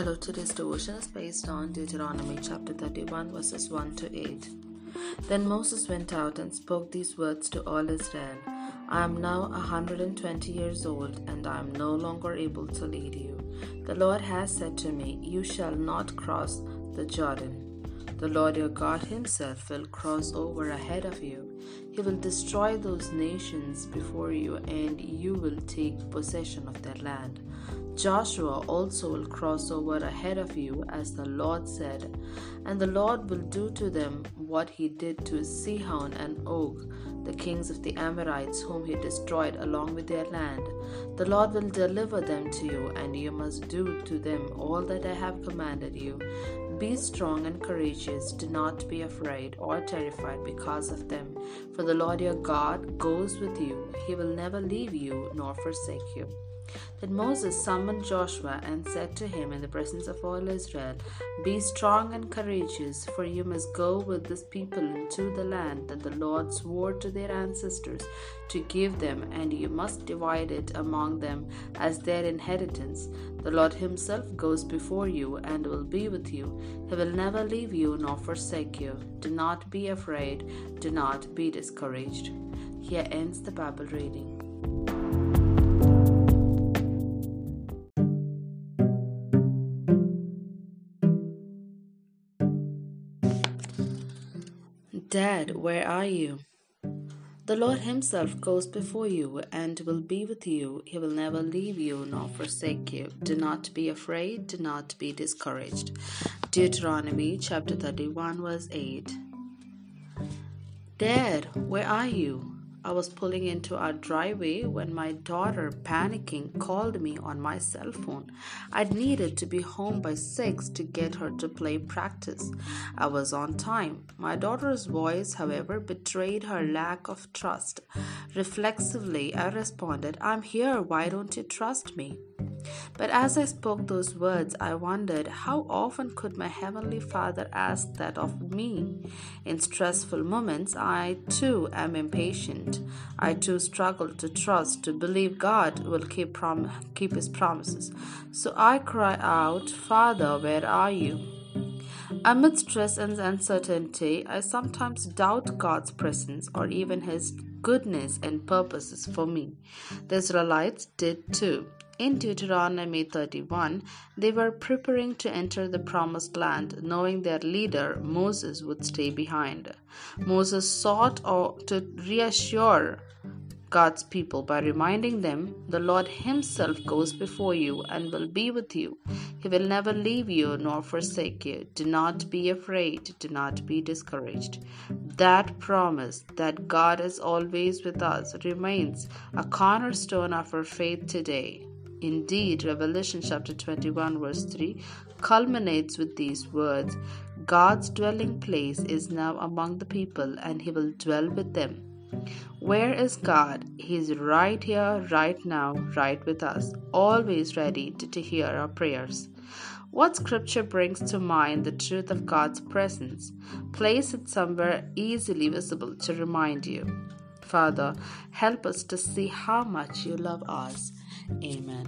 Hello, today's devotion is based on Deuteronomy chapter 31, verses 1 to 8. Then Moses went out and spoke these words to all Israel I am now 120 years old, and I am no longer able to lead you. The Lord has said to me, You shall not cross the Jordan. The Lord your God Himself will cross over ahead of you. He will destroy those nations before you, and you will take possession of their land. Joshua also will cross over ahead of you, as the Lord said, and the Lord will do to them what he did to Sihon and Og, the kings of the Amorites, whom he destroyed along with their land. The Lord will deliver them to you, and you must do to them all that I have commanded you. Be strong and courageous. Do not be afraid or terrified because of them. For the Lord your God goes with you. He will never leave you nor forsake you. Then Moses summoned Joshua and said to him in the presence of all Israel, Be strong and courageous, for you must go with this people into the land that the Lord swore to their ancestors to give them, and you must divide it among them as their inheritance. The Lord Himself goes before you and will be with you. He will never leave you nor forsake you. Do not be afraid, do not be discouraged. Here ends the Bible reading. Dad, where are you? The Lord Himself goes before you and will be with you. He will never leave you nor forsake you. Do not be afraid, do not be discouraged. Deuteronomy chapter 31, verse 8. Dad, where are you? I was pulling into our driveway when my daughter, panicking, called me on my cell phone. I needed to be home by 6 to get her to play practice. I was on time. My daughter's voice, however, betrayed her lack of trust. Reflexively, I responded, I'm here. Why don't you trust me? But as I spoke those words, I wondered how often could my Heavenly Father ask that of me? In stressful moments, I too am impatient. I too struggle to trust, to believe God will keep, prom- keep His promises. So I cry out, Father, where are you? Amid stress and uncertainty, I sometimes doubt God's presence or even His goodness and purposes for me. The Israelites did too. In Deuteronomy 31, they were preparing to enter the promised land, knowing their leader, Moses, would stay behind. Moses sought to reassure God's people by reminding them the Lord Himself goes before you and will be with you. He will never leave you nor forsake you. Do not be afraid, do not be discouraged. That promise that God is always with us remains a cornerstone of our faith today. Indeed, Revelation chapter 21, verse 3 culminates with these words God's dwelling place is now among the people, and he will dwell with them. Where is God? He is right here, right now, right with us, always ready to, to hear our prayers. What scripture brings to mind the truth of God's presence? Place it somewhere easily visible to remind you. Father, help us to see how much you love us. Amen.